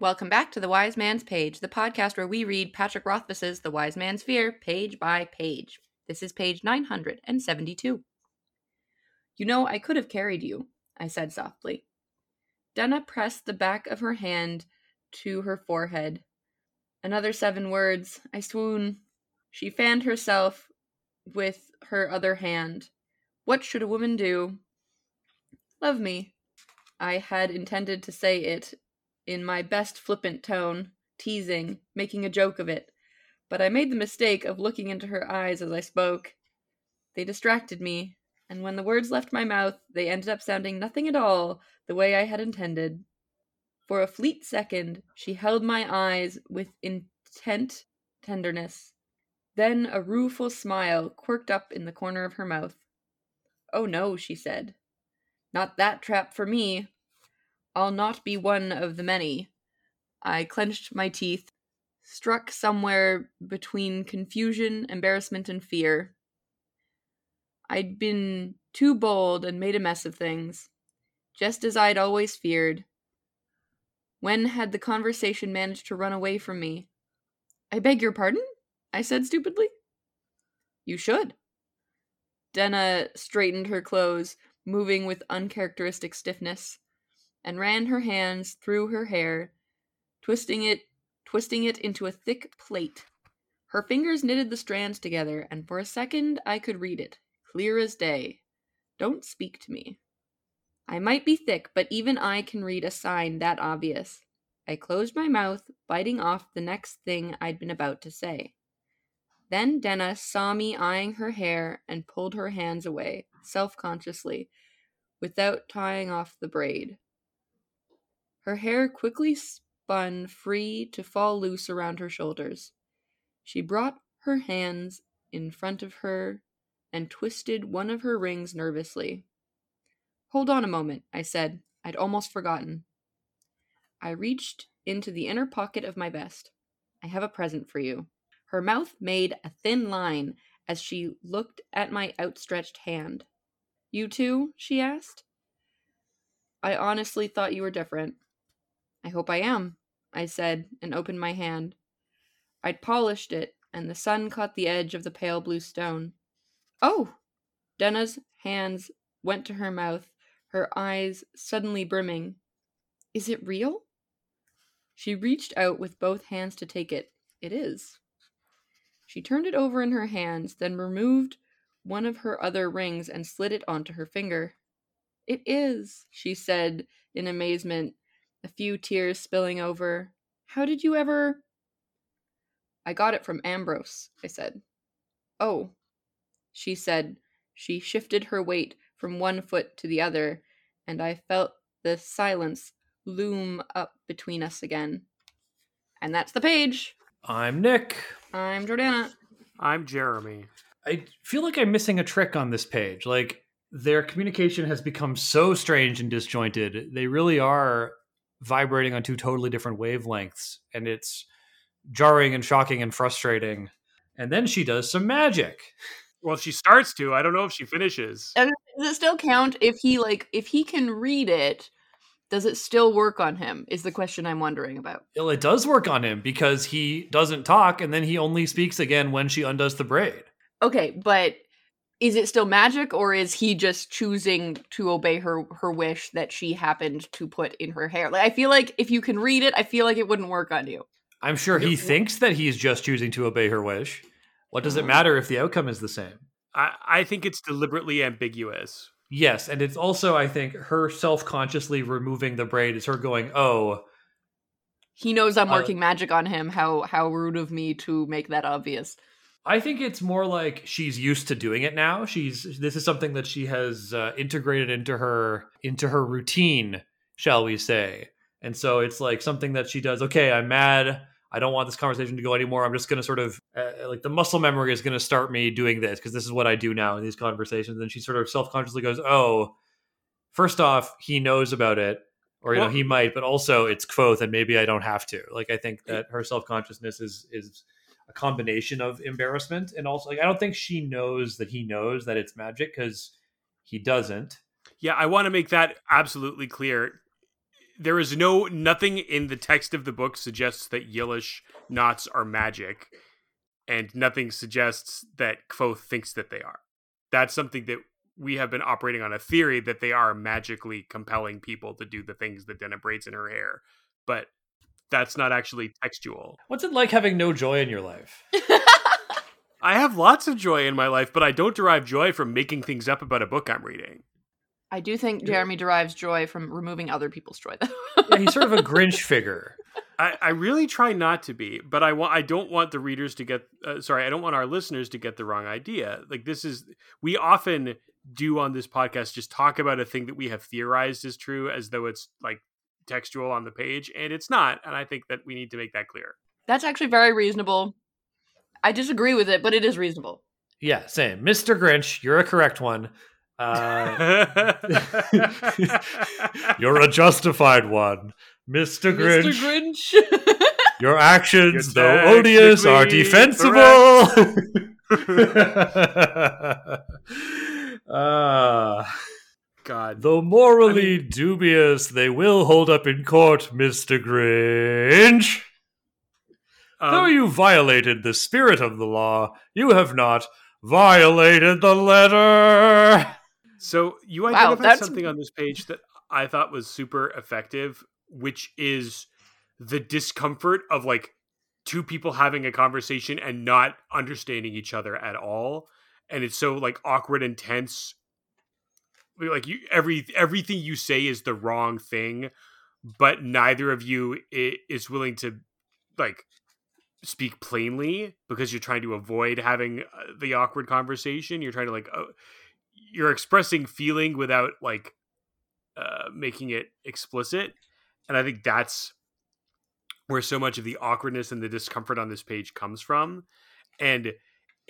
Welcome back to The Wise Man's Page, the podcast where we read Patrick Rothfuss's The Wise Man's Fear page by page. This is page 972. You know, I could have carried you, I said softly. Denna pressed the back of her hand to her forehead. Another seven words. I swoon. She fanned herself with her other hand. What should a woman do? Love me. I had intended to say it in my best flippant tone, teasing, making a joke of it, but I made the mistake of looking into her eyes as I spoke. They distracted me, and when the words left my mouth, they ended up sounding nothing at all the way I had intended. For a fleet second, she held my eyes with intent tenderness. Then a rueful smile quirked up in the corner of her mouth. Oh no, she said. Not that trap for me. I'll not be one of the many. I clenched my teeth, struck somewhere between confusion, embarrassment, and fear. I'd been too bold and made a mess of things, just as I'd always feared. When had the conversation managed to run away from me? I beg your pardon? I said stupidly. You should. Denna straightened her clothes, moving with uncharacteristic stiffness, and ran her hands through her hair, twisting it twisting it into a thick plait. Her fingers knitted the strands together, and for a second I could read it, clear as day. Don't speak to me. I might be thick, but even I can read a sign that obvious. I closed my mouth, biting off the next thing I'd been about to say. Then Denna saw me eyeing her hair and pulled her hands away, self consciously, without tying off the braid. Her hair quickly spun free to fall loose around her shoulders. She brought her hands in front of her and twisted one of her rings nervously. Hold on a moment, I said. I'd almost forgotten. I reached into the inner pocket of my vest. I have a present for you. Her mouth made a thin line as she looked at my outstretched hand. You too? she asked. I honestly thought you were different. I hope I am, I said, and opened my hand. I'd polished it, and the sun caught the edge of the pale blue stone. Oh! Denna's hands went to her mouth, her eyes suddenly brimming. Is it real? She reached out with both hands to take it. It is. She turned it over in her hands, then removed one of her other rings and slid it onto her finger. It is, she said in amazement, a few tears spilling over. How did you ever? I got it from Ambrose, I said. Oh, she said. She shifted her weight from one foot to the other, and I felt the silence loom up between us again. And that's the page. I'm Nick. I'm Jordana. I'm Jeremy. I feel like I'm missing a trick on this page. Like their communication has become so strange and disjointed. They really are vibrating on two totally different wavelengths, and it's jarring and shocking and frustrating. And then she does some magic. Well, she starts to. I don't know if she finishes. And does it still count if he like if he can read it? does it still work on him is the question i'm wondering about well it does work on him because he doesn't talk and then he only speaks again when she undoes the braid okay but is it still magic or is he just choosing to obey her her wish that she happened to put in her hair? Like i feel like if you can read it i feel like it wouldn't work on you. I'm sure he thinks that he's just choosing to obey her wish. What does it matter if the outcome is the same? I i think it's deliberately ambiguous. Yes, and it's also I think her self-consciously removing the braid is her going, "Oh, he knows I'm working uh, magic on him. How how rude of me to make that obvious." I think it's more like she's used to doing it now. She's this is something that she has uh, integrated into her into her routine, shall we say. And so it's like something that she does, "Okay, I'm mad. I don't want this conversation to go anymore. I'm just going to sort of uh, like the muscle memory is going to start me doing this because this is what I do now in these conversations. And she sort of self consciously goes, "Oh, first off, he knows about it, or you well, know, he might, but also it's Kvothe, and maybe I don't have to." Like I think that her self consciousness is is a combination of embarrassment and also like I don't think she knows that he knows that it's magic because he doesn't. Yeah, I want to make that absolutely clear there is no nothing in the text of the book suggests that Yllish knots are magic, and nothing suggests that Kvothe thinks that they are. That's something that we have been operating on a theory that they are magically compelling people to do the things that Denna braids in her hair, but that's not actually textual. What's it like having no joy in your life? I have lots of joy in my life, but I don't derive joy from making things up about a book I'm reading. I do think Jeremy derives joy from removing other people's joy, though. Yeah, he's sort of a Grinch figure. I, I really try not to be, but I want I don't want the readers to get uh, sorry, I don't want our listeners to get the wrong idea. Like this is we often do on this podcast just talk about a thing that we have theorized is true as though it's like textual on the page and it's not, and I think that we need to make that clear. That's actually very reasonable. I disagree with it, but it is reasonable. Yeah, same. Mr. Grinch, you're a correct one. Uh, you're a justified one. Mr. Grinch. Mr. Grinch. Your actions, You're though odious, are defensible. Ah, God. though morally dubious, they will hold up in court, Mr. Grinch. though Um, you violated the spirit of the law, you have not violated the letter. So you Wow, identified that's- something on this page that I thought was super effective, which is the discomfort of like two people having a conversation and not understanding each other at all, and it's so like awkward and tense. Like you, every everything you say is the wrong thing, but neither of you is willing to like speak plainly because you're trying to avoid having uh, the awkward conversation. You're trying to like uh, you're expressing feeling without like uh making it explicit and i think that's where so much of the awkwardness and the discomfort on this page comes from and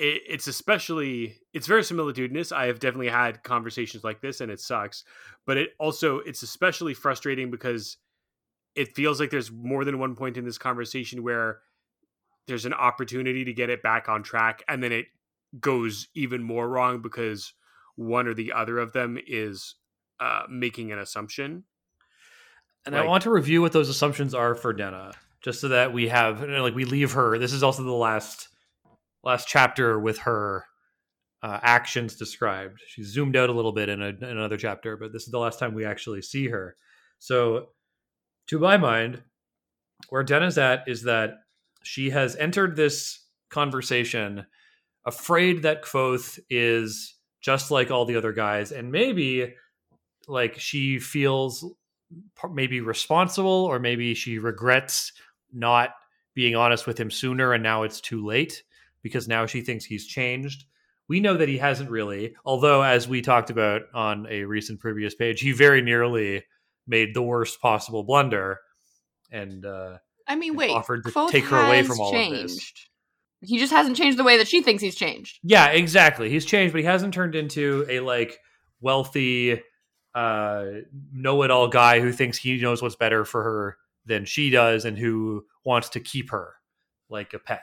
it, it's especially it's very similitudinous i have definitely had conversations like this and it sucks but it also it's especially frustrating because it feels like there's more than one point in this conversation where there's an opportunity to get it back on track and then it goes even more wrong because one or the other of them is uh, making an assumption. And I want to review what those assumptions are for Denna, just so that we have like we leave her. This is also the last last chapter with her uh, actions described. She's zoomed out a little bit in, a, in another chapter, but this is the last time we actually see her. So, to my mind, where Denna's at is that she has entered this conversation afraid that Kvothe is just like all the other guys, and maybe like she feels maybe responsible or maybe she regrets not being honest with him sooner and now it's too late because now she thinks he's changed. We know that he hasn't really, although as we talked about on a recent previous page, he very nearly made the worst possible blunder and uh I mean, and wait. offered to Kvothe take her away from all of this. He just hasn't changed the way that she thinks he's changed. Yeah, exactly. He's changed, but he hasn't turned into a like wealthy uh know-it-all guy who thinks he knows what's better for her than she does and who wants to keep her like a pet.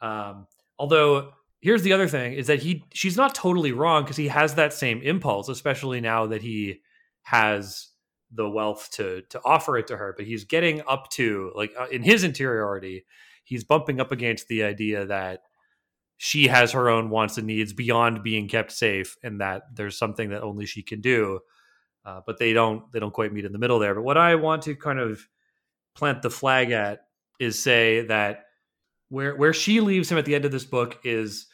Um although here's the other thing is that he she's not totally wrong because he has that same impulse, especially now that he has the wealth to to offer it to her, but he's getting up to like uh, in his interiority, he's bumping up against the idea that she has her own wants and needs beyond being kept safe and that there's something that only she can do. Uh, but they don't they don't quite meet in the middle there. But what i want to kind of plant the flag at is say that where where she leaves him at the end of this book is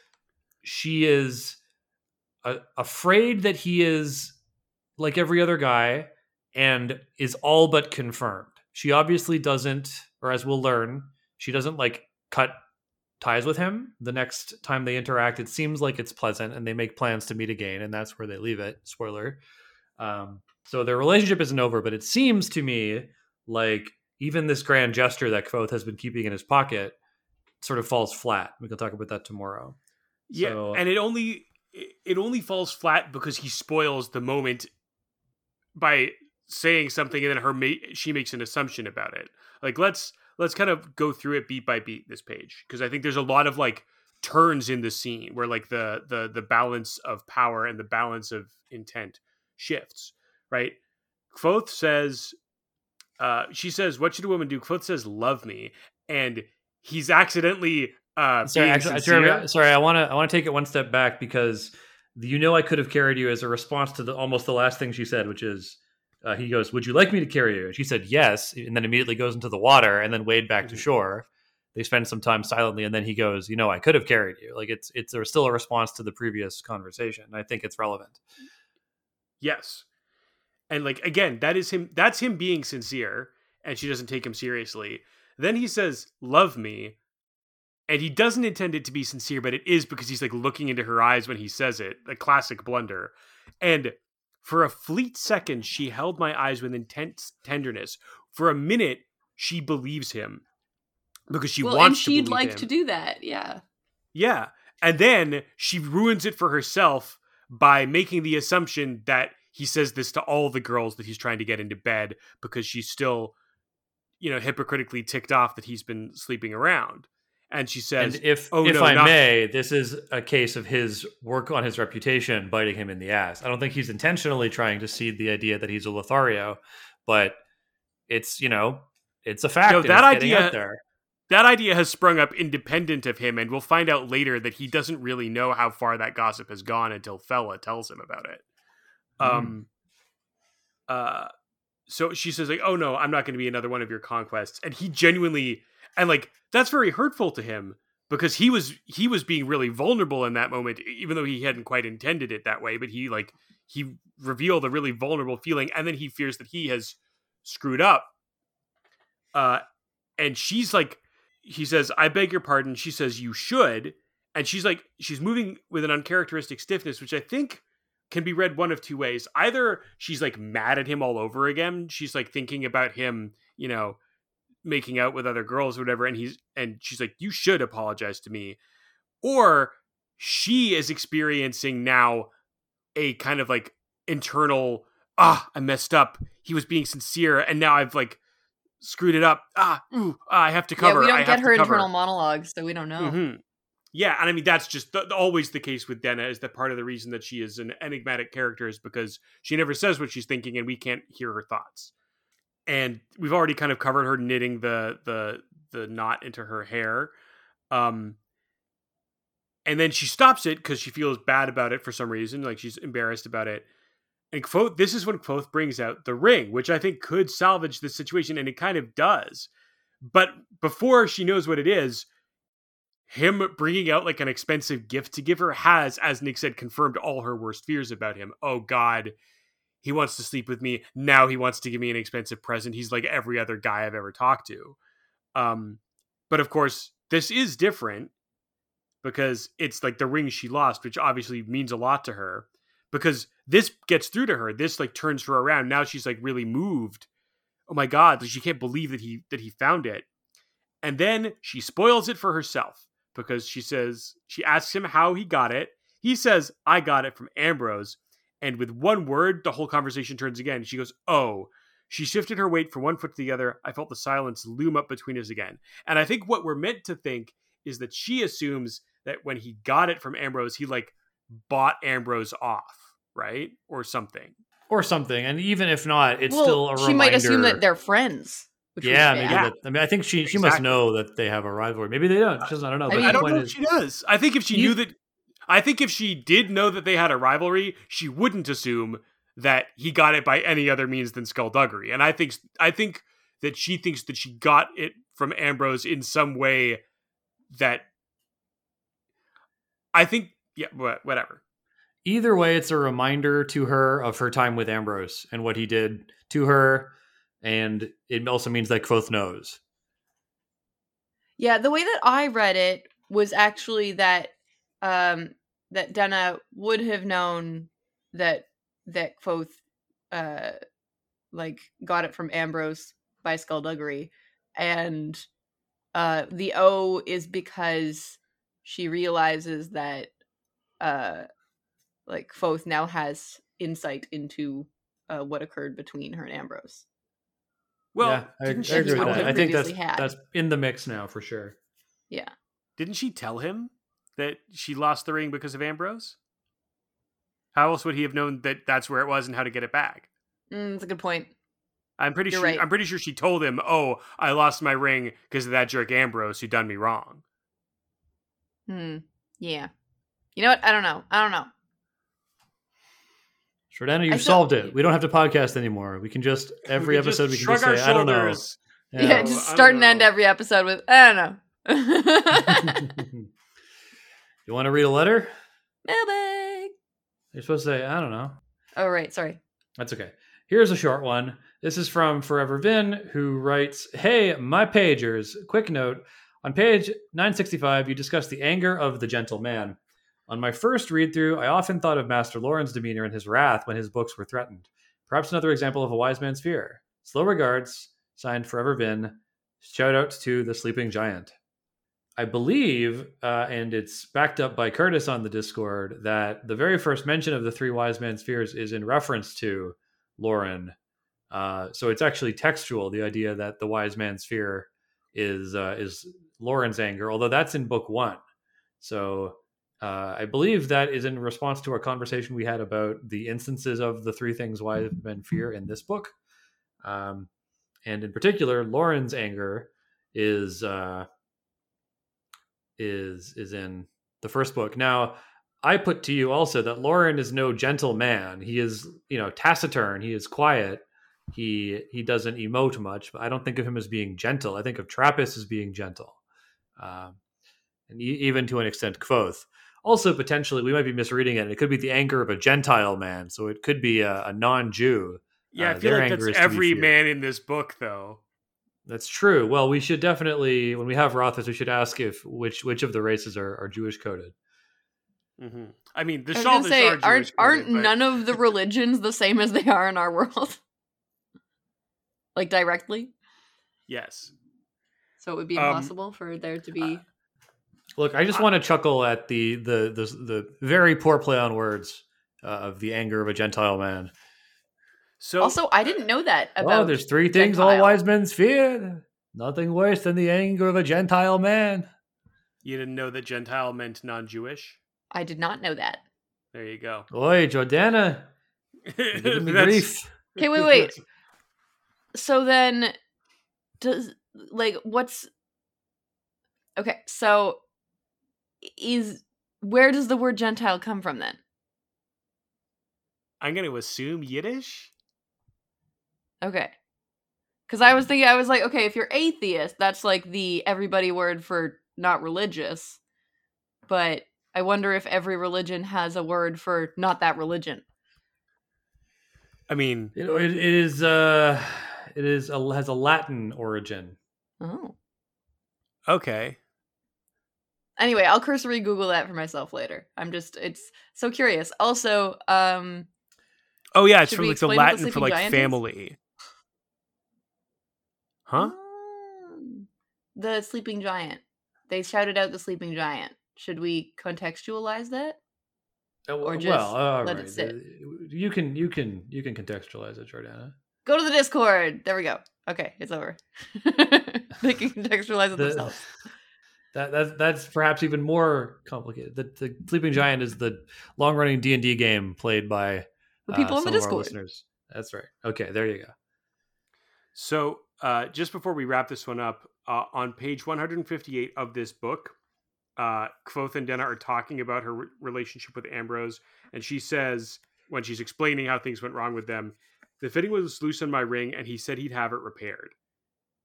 she is a, afraid that he is like every other guy and is all but confirmed. She obviously doesn't or as we'll learn she doesn't like cut ties with him the next time they interact. It seems like it's pleasant and they make plans to meet again and that's where they leave it. Spoiler. Um, so their relationship isn't over but it seems to me like even this grand gesture that Kvothe has been keeping in his pocket sort of falls flat we can talk about that tomorrow Yeah, So- and it only it only falls flat because he spoils the moment by saying something and then her mate she makes an assumption about it. Like let's let's kind of go through it beat by beat this page because I think there's a lot of like turns in the scene where like the the the balance of power and the balance of intent shifts, right? Kvothe says uh, she says, "What should a woman do?" Kvothe says, "Love me," and he's accidentally uh, sorry, actually, sorry, sorry, I want to I want to take it one step back because you know I could have carried you as a response to the almost the last thing she said, which is uh, he goes, "Would you like me to carry you?" And she said yes, and then immediately goes into the water and then wade back to Mhm. shore. They spend some time silently, and then he goes, "You know, I could have carried you." Like it's it's there's still a response to the previous conversation. I think it's relevant. Yes. And like again, that is him that's him being sincere and she doesn't take him seriously. Then he says, "Love me." And he doesn't intend it to be sincere, but it is because he's like looking into her eyes when he says it. A classic blunder. And for a fleet second, she held my eyes with intense tenderness. For a minute, she believes him because she well, wants and to she'd like him. to do that. Yeah. Yeah. And then she ruins it for herself by making the assumption that he says this to all the girls that he's trying to get into bed because she's still, you know, hypocritically ticked off that he's been sleeping around. And she says, and if "Oh, if no, I not- may, this is a case of his work on his reputation biting him in the ass. I don't think he's intentionally trying to seed the idea that he's a Lothario, but it's you know it's a fact. No, that idea- that idea has sprung up independent of him, and we'll find out later that he doesn't really know how far that gossip has gone until Fela tells him about it. Mhm. Um, uh, so she says like, "Oh no, I'm not going to be another one of your conquests," and he genuinely and like that's very hurtful to him because he was he was being really vulnerable in that moment, even though he hadn't quite intended it that way. But he like he revealed a really vulnerable feeling, and then he fears that he has screwed up. Uh, and she's like, he says, "I beg your pardon." She says, "You should," and she's like, she's moving with an uncharacteristic stiffness, which I think can be read one of two ways. Either she's like mad at him all over again. She's like thinking about him, you know, making out with other girls or whatever, and he's and she's like, "You should apologize to me," or she is experiencing now a kind of like internal, ah, I messed up. He was being sincere, and now I've like screwed it up. Ah, ooh, ah, I have to cover. yeah, we don't have get her internal monologues, so we don't know. Mhm. Yeah, and I mean that's just th- always the case with Denna. Is that part of the reason that she is an enigmatic character is because she never says what she's thinking, and we can't hear her thoughts. And we've already kind of covered her knitting the the the knot into her hair, um, and then she stops it because she feels bad about it for some reason, like she's embarrassed about it. And Kvothe, this is when Kvothe brings out the ring, which I think could salvage the situation, and it kind of does. But before she knows what it is, him bringing out like an expensive gift to give her has, as Nick said, confirmed all her worst fears about him. Oh God, he wants to sleep with me. Now he wants to give me an expensive present. He's like every other guy I've ever talked to. Um, but of course, this is different because it's like the ring she lost, which obviously means a lot to her. Because this gets through to her. This like turns her around. Now she's like really moved. Oh my God, like, she can't believe that he that he found it. And then she spoils it for herself because she says she asks him how he got it. He says, "I got it from Ambrose." And with one word, the whole conversation turns again. She goes, "Oh." She shifted her weight from one foot to the other. I felt the silence loom up between us again. And I think what we're meant to think is that she assumes that when he got it from Ambrose, he like bought Ambrose off, right? Or something. or something. And even if not, it's well, still a she reminder. might assume that they're friends. Which yeah, maybe. Yeah. That, I mean, I think she she must know that they have a rivalry. Maybe they don't. She doesn't. I don't know. I But mean- I don't know is- if she does. I think if she You- knew that, I think if she did know that they had a rivalry, she wouldn't assume that he got it by any other means than skullduggery. And I think I think that she thinks that she got it from Ambrose in some way that I think. Yeah, whatever. either way, it's a reminder to her of her time with Ambrose and what he did to her, and it also means that Kvothe knows. Yeah, the way that I read it was actually that um that Denna would have known that that Kvothe uh like got it from Ambrose by skullduggery and uh the O is because she realizes that uh like Kvothe now has insight into uh what occurred between her and Ambrose. Well, yeah, I, I didn't she agree with that. I think that's had. that's in the mix now for sure. Yeah. Didn't she tell him that she lost the ring because of Ambrose? How else would he have known that that's where it was and how to get it back? Mm, that's a good point. I'm pretty You're sure. right. I'm pretty sure she told him, "Oh, I lost my ring because of that jerk Ambrose who done me wrong." Hmm. Yeah. You know what? I don't know. I don't know. Jordana, you've still- solved it. We don't have to podcast anymore. We can just every We can just episode we can shrug just say, our I don't know. Yeah, Yeah. just start and end every episode with I don't know. you want to read a letter? Mailbag. You're supposed to say, I don't know. Oh right, sorry. That's okay. Here's a short one. This is from Forever Vin, who writes Hey, my pagers. Quick note on page 965, you discuss the anger of the gentle man. On my first read through, I often thought of Master Lorren's demeanor and his wrath when his books were threatened. Perhaps another example of a wise man's fear. Slow regards, signed Forever Vin. Shout out to the sleeping giant. I believe, uh, and it's backed up by Curtis on the Discord, that the very first mention of the three wise man's fears is in reference to Lorren. Uh, so it's actually textual. The idea that the wise man's fear is uh, is Lorren's anger, although that's in book one. So uh, I believe that is in response to our conversation we had about the instances of the three things wise men fear in this book. Um, and in particular, Lorren's anger is uh, is is in the first book. Now, I put to you also that Lorren is no gentle man. He is, you know, taciturn. He is quiet. He he doesn't emote much. But I don't think of him as being gentle. I think of Trapis as being gentle, um, and e- even to an extent, Kvothe. Also, potentially, we might be misreading it. It could be the anger of a Gentile man, so it could be a, a non-Jew. Yeah, Uh, I feel their like that's is to be every man in this book, though. That's true. Well, we should definitely, when we have Rothfuss, we should ask if which which of the races are, are Jewish coded. Mm-hmm. I mean, the I was gonna Shaldish say, are aren't aren't coded, but- none of the religions the same as they are in our world? like directly, Yes. so it would be Um, impossible for there to be. Look, I just want to chuckle at the the the, the very poor play on words uh, of the anger of a Gentile man. So also, I didn't know that Oh, about. there's three things all wise men fear. Nothing worse than the anger of a Gentile man. you didn't know that Gentile meant non-Jewish. I did not know that. There you go. Oi, Jordana, you're me grief. Okay, wait, wait. So then, does like what's okay? So is where does the word Gentile come from then? I'm going to assume Yiddish. Okay. Because I was thinking, I was like, okay, if you're atheist, that's like the everybody word for not religious. But I wonder if every religion has a word for not that religion. I mean, it, it is uh, it is a, has a Latin origin. Oh. okay. Anyway, I'll cursory Google that for myself later. I'm just, it's so curious. Also, um, Oh yeah, it's from like the explain what the Latin for like giant is? family. Huh? um, the sleeping giant. They shouted out the sleeping giant. Should we contextualize that? Uh, Or well, just all let it sit? You can you can you can contextualize it, Jordana. Go to the Discord. There we go. Okay, it's over. they can contextualize it The- themselves. That, that that's perhaps even more complicated. The, the Sleeping Giant is the long running D and D game played by The people uh, in the some of Discord. listeners. That's right. Okay, there you go. So, uh, just before we wrap this one up, uh, on page 158 of this book, uh, Kvothe and Denna are talking about her re- relationship with Ambrose, and she says, when she's explaining how things went wrong with them, the fitting was loose on my ring, and he said he'd have it repaired.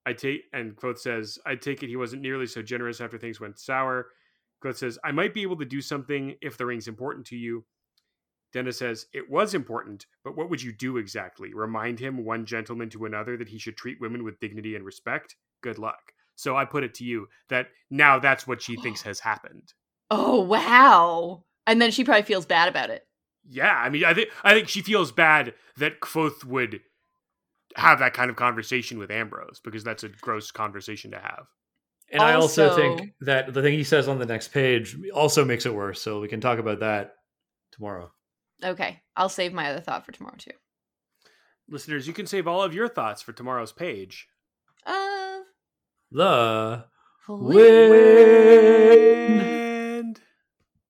I take, and Kvothe says, I take it he wasn't nearly so generous after things went sour. Kvothe says, I might be able to do something if the ring's important to you. Dennis says, It was important, but what would you do exactly? Remind him, one gentleman to another, that he should treat women with dignity and respect? Good luck. So I put it to you that now that's what she thinks has happened. Oh wow! And then she probably feels bad about it. Yeah, I mean, I think I think she feels bad that Kvothe would have that kind of conversation with Ambrose because that's a gross conversation to have. And I also Also- think that the thing he says on the next page also makes it worse. So we can talk about that tomorrow. Okay, I'll save my other thought for tomorrow too. Listeners, you can save all of your thoughts for tomorrow's page. of The win. win.